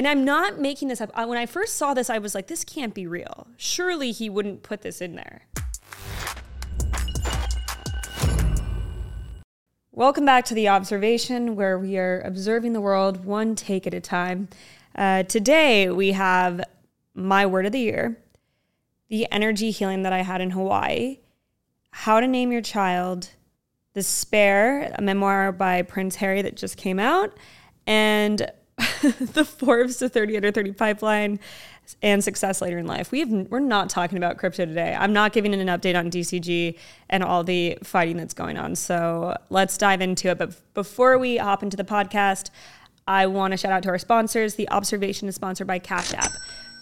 And I'm not making this up. When I first saw this, I was like, this can't be real. Surely he wouldn't put this in there. Welcome back to The Aubservation, where we are observing the world one take at a time. Uh, today, we have my word of the year, the energy healing that I had in Hawaii, how to name your child, the Spare, a memoir by Prince Harry that just came out, and the Forbes to 30 under 30 pipeline and success later in life. We have we're not talking about crypto today. I'm not giving an update on DCG and all the fighting that's going on. So let's dive into it. But before we hop into the podcast, I want to shout out to our sponsors. The Aubservation is sponsored by Cash App.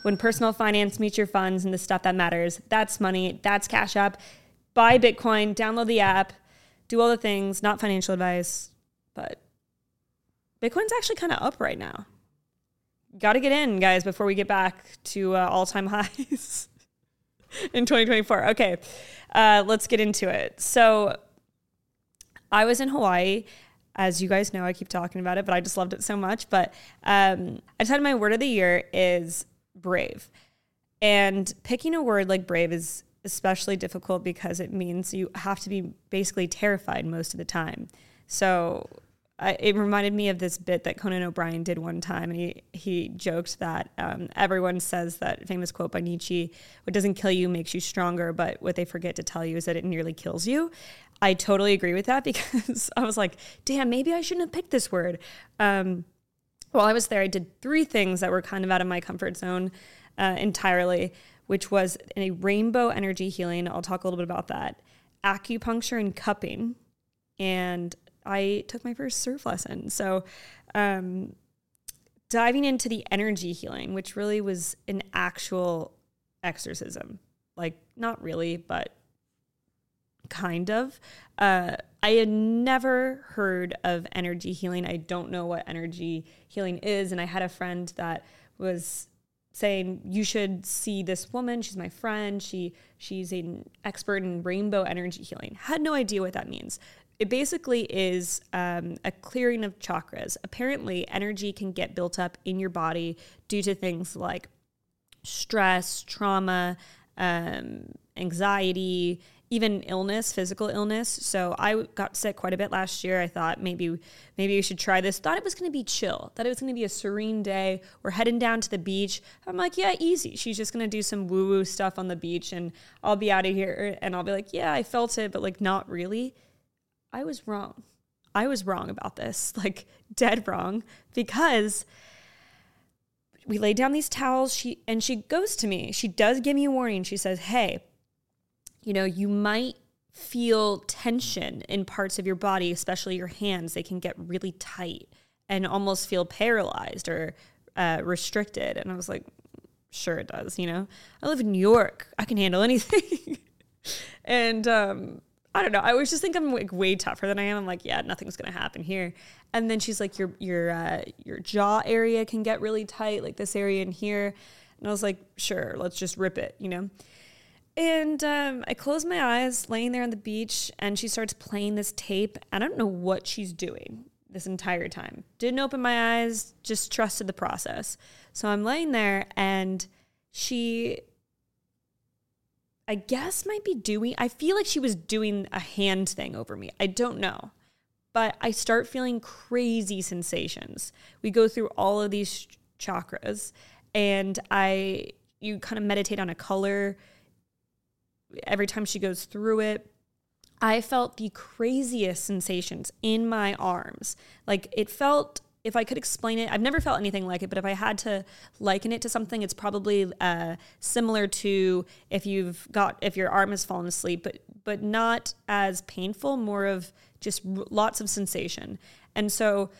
When personal finance meets your funds and the stuff that matters, that's money. That's Cash App. Buy Bitcoin, download the app do all the things, not financial advice, but Bitcoin's actually kind of up right now. Got to get in, guys, before we get back to uh, all time highs in 2024. Okay, uh, let's get into it. So, I was in Hawaii. As you guys know, I keep talking about it, but I just loved it so much. But um, I decided my word of the year is brave. And picking a word like brave is especially difficult because it means you have to be basically terrified most of the time. So I, it reminded me of this bit that Conan O'Brien did one time, and he he joked that um, everyone says that famous quote by Nietzsche: "What doesn't kill you makes you stronger, but what they forget to tell you is that it nearly kills you." I totally agree with that because I was like, "Damn, maybe I shouldn't have picked this word." Um, while I was there, I did three things that were kind of out of my comfort zone uh, entirely which was a rainbow energy healing. I'll talk a little bit about that. Acupuncture and cupping. And I took my first surf lesson. So, um, diving into the energy healing, which really was an actual exorcism. Like, not really, but kind of. Uh, I had never heard of energy healing. I don't know what energy healing is. And I had a friend that was saying you should see this woman she's my friend she she's an expert in rainbow energy healing had no idea what that means it basically is um, a clearing of chakras apparently energy can get built up in your body due to things like stress trauma um, anxiety even illness, physical illness. So I got sick quite a bit last year. I thought maybe maybe we should try this. Thought it was going to be chill. Thought it was going to be a serene day. We're heading down to the beach. I'm like, yeah, easy. She's just going to do some woo woo stuff on the beach, and I'll be out of here. And I'll be like, yeah, I felt it, but like not really. I was wrong. I was wrong about this, like dead wrong, because we lay down these towels. She and she goes to me. She does give me a warning. She says, "Hey." you know, you might feel tension in parts of your body, especially your hands. They can get really tight and almost feel paralyzed or uh, restricted. And I was like, sure it does, you know? I live in New York. I can handle anything. and um, I don't know. I always just think I'm like way tougher than I am. I'm like, yeah, nothing's gonna happen here. And then she's like, your your uh, your jaw area can get really tight, like this area in here. And I was like, sure, let's just rip it, you know. And um, I close my eyes, laying there on the beach, and she starts playing this tape. I don't know what she's doing this entire time. Didn't open my eyes, just trusted the process. So I'm laying there, and she, I guess, might be doing, I feel like she was doing a hand thing over me. I don't know. But I start feeling crazy sensations. We go through all of these chakras, and I, you kind of meditate on a color every time she goes through it, I felt the craziest sensations in my arms. Like it felt, if I could explain it, I've never felt anything like it, but if I had to liken it to something, it's probably uh, similar to if you've got, if your arm has fallen asleep, but, but not as painful, more of just lots of sensation. And so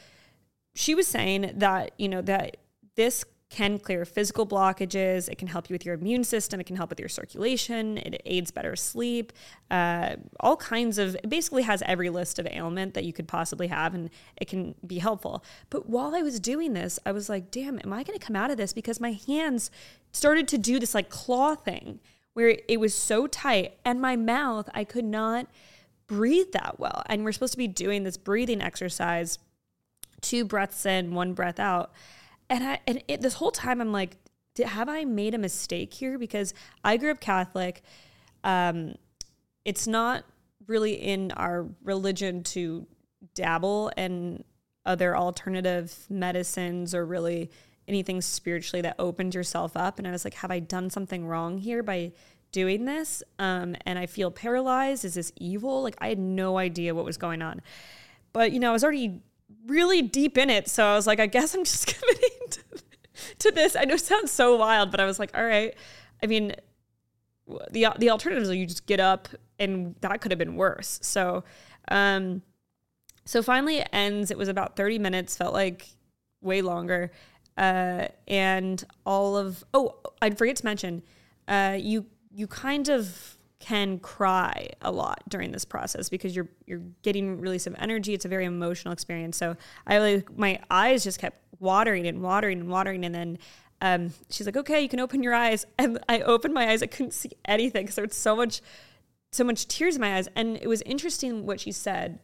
she was saying that, you know, that this can clear physical blockages. It can help you with your immune system. It can help with your circulation. It aids better sleep. Uh, all kinds of, it basically has every list of ailment that you could possibly have, and it can be helpful. But while I was doing this, I was like, damn, am I going to come out of this? Because my hands started to do this like claw thing where it was so tight, and my mouth, I could not breathe that well. And we're supposed to be doing this breathing exercise two breaths in, one breath out and I and it, this whole time I'm like, have I made a mistake here? Because I grew up Catholic. Um, it's not really in our religion to dabble in other alternative medicines or really anything spiritually that opened yourself up. And I was like, have I done something wrong here by doing this? Um, and I feel paralyzed. Is this evil? Like I had no idea what was going on. But you know, I was already really deep in it. So I was like, I guess I'm just committing to, this. I know it sounds so wild, but I was like, all right. I mean, the the alternatives are you just get up and that could have been worse. So um so finally it ends. It was about 30 minutes, felt like way longer. Uh and all of oh, I'd forget to mention, uh you you kind of can cry a lot during this process because you're you're getting release of energy. It's a very emotional experience. So I like my eyes just kept watering and watering and watering, and then um, she's like, "Okay, you can open your eyes." And I opened my eyes. I couldn't see anything because there was so much, so much tears in my eyes. And it was interesting what she said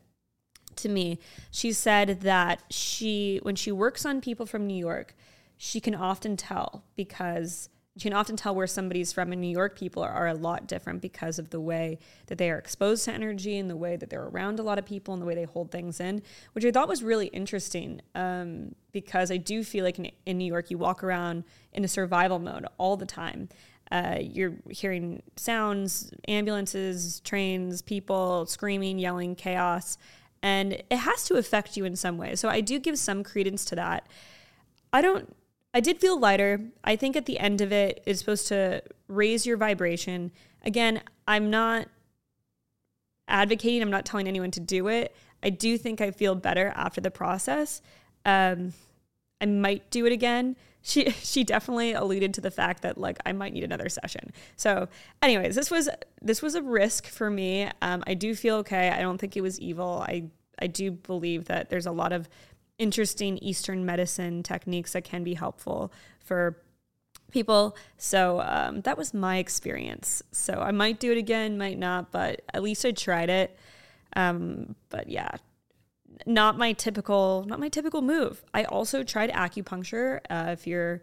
to me. She said that she, when she works on people from New York, she can often tell because you can often tell where somebody's from. And New York people are, are, a lot different because of the way that they are exposed to energy and the way that they're around a lot of people and the way they hold things in, which I thought was really interesting um, because I do feel like in, in, New York, you walk around in a survival mode all the time. Uh, you're hearing sounds, ambulances, trains, people screaming, yelling, chaos, and it has to affect you in some way. So I do give some credence to that. I don't I did feel lighter. I think at the end of it, it's supposed to raise your vibration. Again, I'm not advocating, I'm not telling anyone to do it. I do think I feel better after the process. Um, I might do it again. She she definitely alluded to the fact that like I might need another session. So, anyways, this was this was a risk for me. Um, I do feel okay. I don't think it was evil. I I do believe that there's a lot of interesting Eastern medicine techniques that can be helpful for people. So um, that was my experience. So I might do it again, might not, but at least I tried it. Um, but yeah, not my typical, not my typical move. I also tried acupuncture. Uh, if you're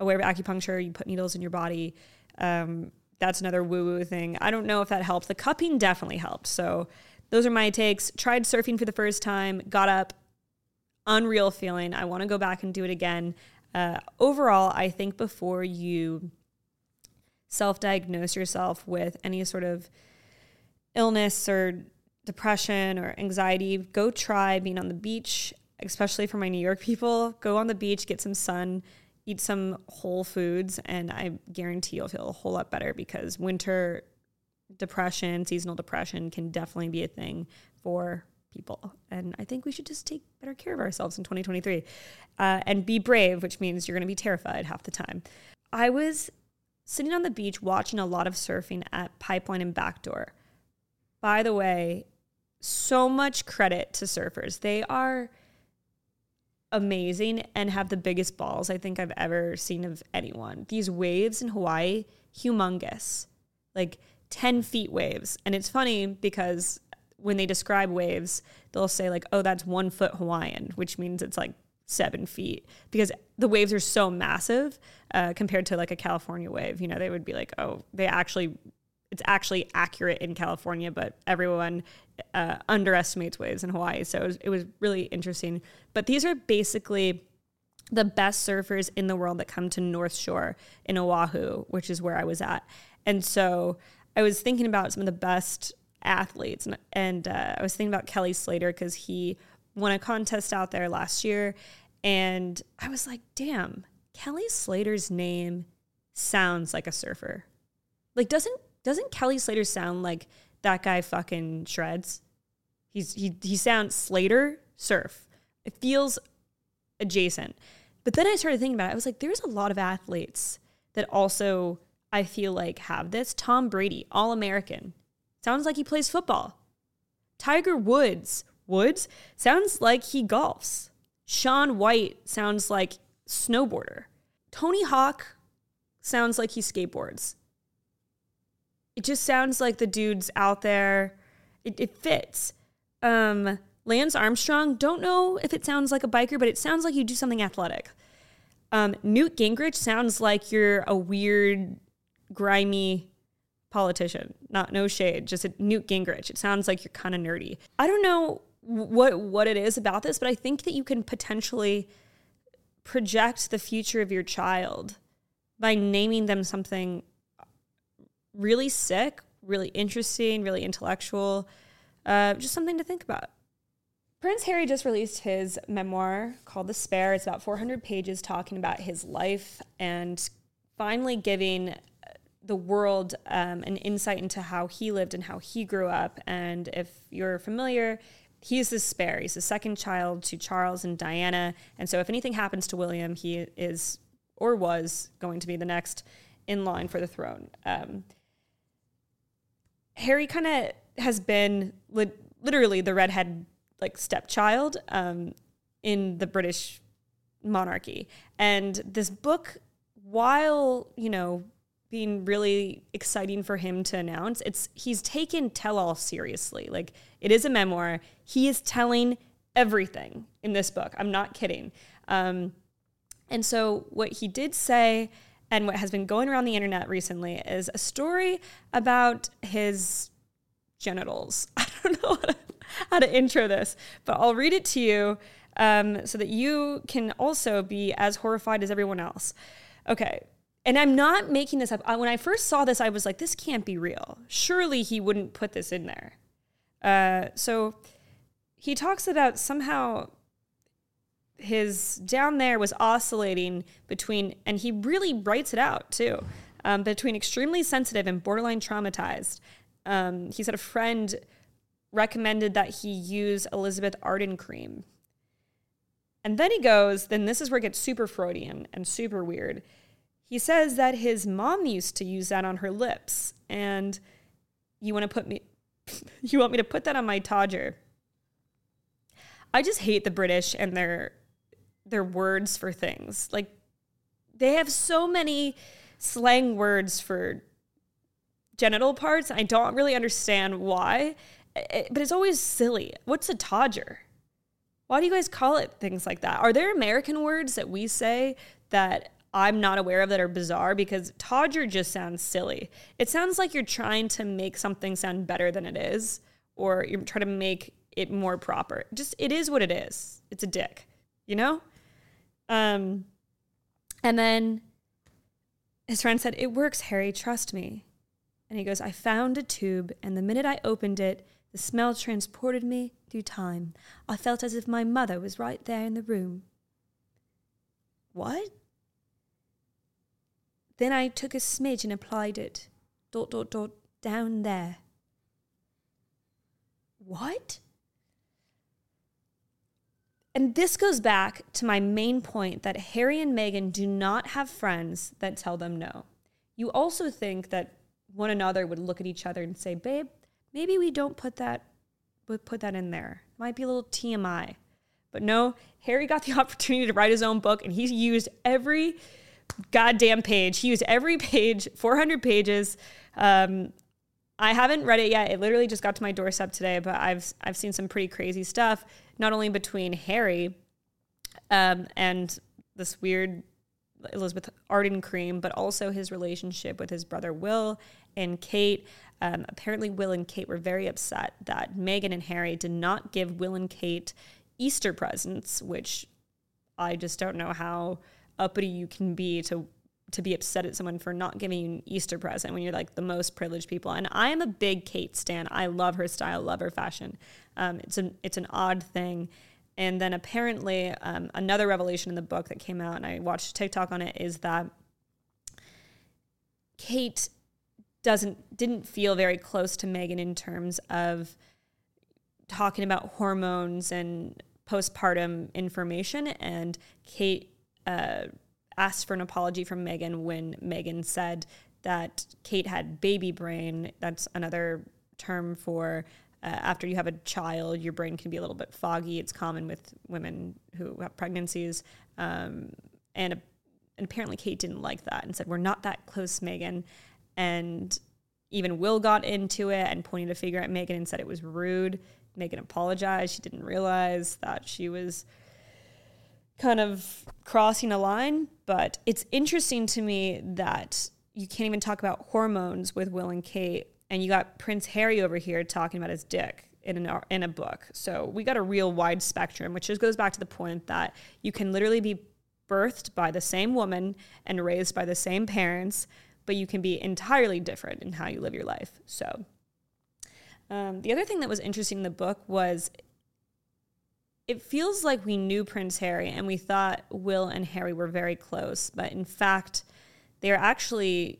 aware of acupuncture, you put needles in your body. Um, that's another woo woo thing. I don't know if that helped. The cupping definitely helped. So those are my takes. Tried surfing for the first time, got up, unreal feeling. I want to go back and do it again. Uh, overall, I think before you self diagnose yourself with any sort of illness or depression or anxiety, go try being on the beach, especially for my New York people. Go on the beach, get some sun, eat some whole foods, and I guarantee you'll feel a whole lot better because winter depression, seasonal depression can definitely be a thing for people. And I think we should just take better care of ourselves in 2023 uh, and be brave, which means you're going to be terrified half the time. I was sitting on the beach watching a lot of surfing at Pipeline and Backdoor. By the way, so much credit to surfers. They are amazing and have the biggest balls I think I've ever seen of anyone. These waves in Hawaii, humongous, like 10 feet waves. And it's funny because when they describe waves, they'll say like, "Oh, that's one foot Hawaiian," which means it's like seven feet because the waves are so massive uh, compared to like a California wave. You know, they would be like, "Oh, they actually." It's actually accurate in California, but everyone uh, underestimates waves in Hawaii. So it was, it was really interesting. But these are basically the best surfers in the world that come to North Shore in Oahu, which is where I was at. And so I was thinking about some of the best athletes. And, and uh, I was thinking about Kelly Slater because he won a contest out there last year. And I was like, damn, Kelly Slater's name sounds like a surfer. Like, doesn't doesn't Kelly Slater sound like that guy fucking shreds? He's he he sounds Slater surf. It feels adjacent. But then I started thinking about it. I was like, there's a lot of athletes that also I feel like have this. Tom Brady, all American. Sounds like he plays football. Tiger Woods, Woods sounds like he golfs. Shaun White sounds like snowboarder. Tony Hawk sounds like he skateboards. It just sounds like the dude's out there. It, it fits. Um, Lance Armstrong, don't know if it sounds like a biker, but it sounds like you do something athletic. Um, Newt Gingrich sounds like you're a weird, grimy politician. Not no shade, just a Newt Gingrich. It sounds like you're kind of nerdy. I don't know what what it is about this, but I think that you can potentially project the future of your child by naming them something really sick, really interesting, really intellectual, uh, just something to think about. Prince Harry just released his memoir called The Spare. It's about 400 pages talking about his life and finally giving the world um, an insight into how he lived and how he grew up. And if you're familiar, he's the spare. He's the second child to Charles and Diana. And so if anything happens to William, he is or was going to be the next in line for the throne. Um, Harry kind of has been li- literally the redhead like stepchild um, in the British monarchy. And this book, while you know being really exciting for him to announce, it's he's taken tell all seriously. Like it is a memoir. He is telling everything in this book. I'm not kidding. Um, and so what he did say and what has been going around the internet recently is a story about his genitals. I don't know how to, how to intro this, but I'll read it to you um, so that you can also be as horrified as everyone else. Okay. And I'm not making this up. When I first saw this, I was like, this can't be real. Surely he wouldn't put this in there. Uh, so he talks about somehow his down there was oscillating between, and he really writes it out too, um, between extremely sensitive and borderline traumatized. Um, he said a friend recommended that he use Elizabeth Arden cream. And then he goes, then this is where it gets super Freudian and super weird. He says that his mom used to use that on her lips. And you want to put me, you want me to put that on my Todger. I just hate the British and their their words for things. Like they have so many slang words for genital parts. I don't really understand why, eh, eh, but it's always silly. What's a todger? Why do you guys call it things like that? Are there American words that we say that I'm not aware of that are bizarre? Because todger just sounds silly. It sounds like you're trying to make something sound better than it is, or you're trying to make it more proper. Just it is what it is. It's a dick, you know? Um, and then his friend said, It works, Harry, trust me. And he goes, I found a tube, and the minute I opened it, the smell transported me through time. I felt as if my mother was right there in the room. What? Then I took a smidge and applied it. Dot, dot, dot, down there. What? And this goes back to my main point that Harry and Meghan do not have friends that tell them no. You also think that one another would look at each other and say, "Babe, maybe we don't put that put that in there. Might be a little TMI." But no, Harry got the opportunity to write his own book and he used every goddamn page. He used every page, 400 pages. Um, I haven't read it yet. It literally just got to my doorstep today, but I've I've seen some pretty crazy stuff, not only between Harry um, and this weird Elizabeth Arden cream, but also his relationship with his brother Will and Kate. Um, apparently, Will and Kate were very upset that Meghan and Harry did not give Will and Kate Easter presents, which I just don't know how uppity you can be to to be upset at someone for not giving you an Easter present when you're like the most privileged people. And I am a big Kate stan. I love her style, love her fashion. Um, it's an it's an odd thing. And then apparently um, another revelation in the book that came out, and I watched TikTok on it, is that Kate doesn't didn't feel very close to Meghan in terms of talking about hormones and postpartum information. And Kate. Uh, asked for an apology from Meghan when Meghan said that Kate had baby brain. That's another term for uh, after you have a child, your brain can be a little bit foggy. It's common with women who have pregnancies. Um, and, and apparently, Kate didn't like that and said, We're not that close, Meghan. And even Will got into it and pointed a finger at Meghan and said it was rude. Meghan apologized. She didn't realize that she was kind of crossing a line, but it's interesting to me that you can't even talk about hormones with Will and Kate, and you got Prince Harry over here talking about his dick in an in a book. So we got a real wide spectrum, which just goes back to the point that you can literally be birthed by the same woman and raised by the same parents, but you can be entirely different in how you live your life. So um, the other thing that was interesting in the book was it feels like we knew Prince Harry and we thought Will and Harry were very close, but in fact, they actually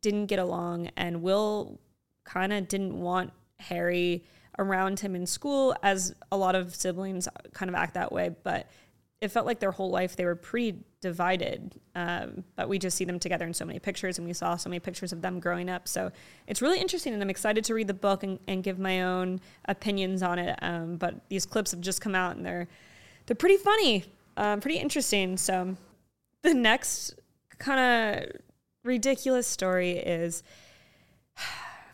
didn't get along, and Will kind of didn't want Harry around him in school, as a lot of siblings kind of act that way. But it felt like their whole life they were pretty divided. Um, but we just see them together in so many pictures, and we saw so many pictures of them growing up. So it's really interesting, and I'm excited to read the book and, and give my own opinions on it. Um, but these clips have just come out, and they're they're pretty funny, um, pretty interesting. So the next kind of ridiculous story is.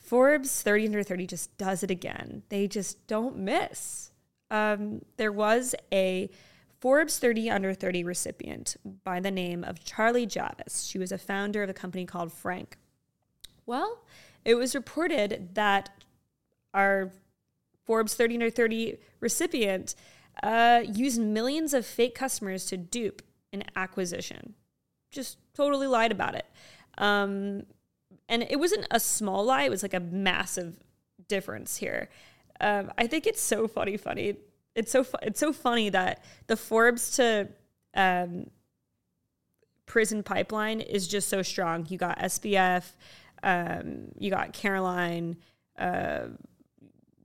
Forbes 30 under 30 just does it again. They just don't miss. Um, there was a Forbes 30 under 30 recipient by the name of Charlie Javice. She was a founder of a company called Frank. Well, it was reported that our Forbes 30 under 30 recipient uh, used millions of fake customers to dupe an acquisition. Just totally lied about it. Um, and it wasn't a small lie; it was like a massive difference here. Um, I think it's so funny, funny. It's so fu- it's so funny that the Forbes to um, prison pipeline is just so strong. You got SBF, um, you got Caroline, uh,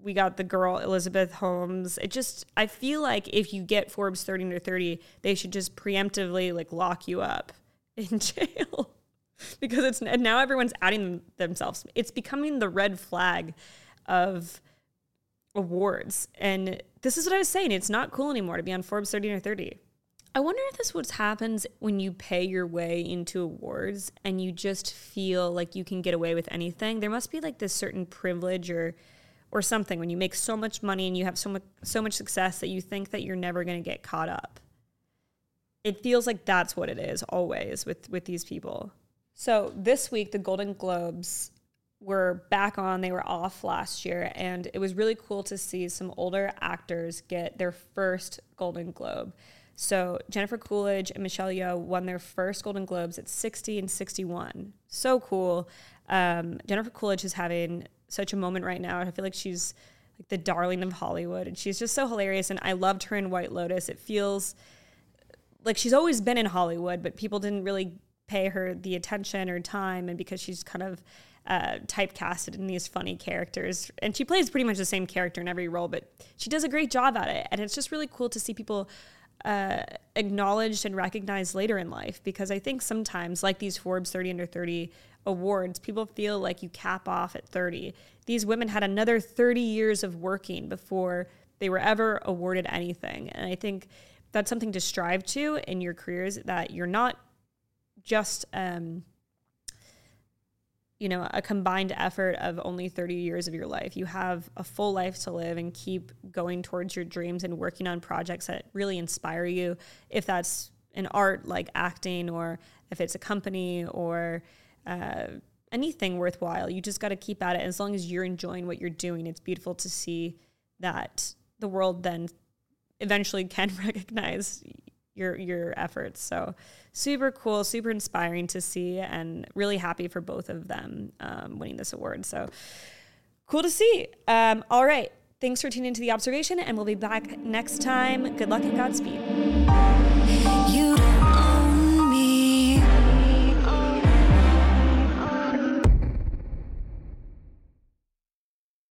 we got the girl Elizabeth Holmes. It just I feel like if you get Forbes 30 under 30, they should just preemptively like lock you up in jail. because it's and now everyone's adding themselves. It's becoming the red flag of awards. And this is what I was saying. It's not cool anymore to be on Forbes 30 or 30. I wonder if this what happens when you pay your way into awards and you just feel like you can get away with anything. There must be like this certain privilege or or something when you make so much money and you have so much so much success that you think that you're never going to get caught up. It feels like that's what it is always with with these people. So this week, the Golden Globes were back on. They were off last year, and it was really cool to see some older actors get their first Golden Globe. So Jennifer Coolidge and Michelle Yeoh won their first Golden Globes at 60 and 61. So cool. Um, Jennifer Coolidge is having such a moment right now. I feel like she's like the darling of Hollywood, and she's just so hilarious. And I loved her in White Lotus. It feels like she's always been in Hollywood, but people didn't really pay her the attention or time and because she's kind of uh, typecasted in these funny characters. And she plays pretty much the same character in every role but she does a great job at it. And it's just really cool to see people uh, acknowledged and recognized later in life because i think sometimes like these forbes 30 under 30 awards people feel like you cap off at 30 these women had another 30 years of working before they were ever awarded anything. And i think that's something to strive to in your careers that you're not just um, you know a combined effort of only 30 years of your life. You have a full life to live and keep going towards your dreams and working on projects that really inspire you. If that's an art like acting or if it's a company or uh, anything worthwhile you just got to keep at it. As long as you're enjoying what you're doing it's beautiful to see that the world then eventually can recognize your your efforts. So super cool, super inspiring to see, and really happy for both of them um, winning this award. So cool to see. Um, all right, thanks for tuning into the Aubservation, and we'll be back next time. Good luck and Godspeed.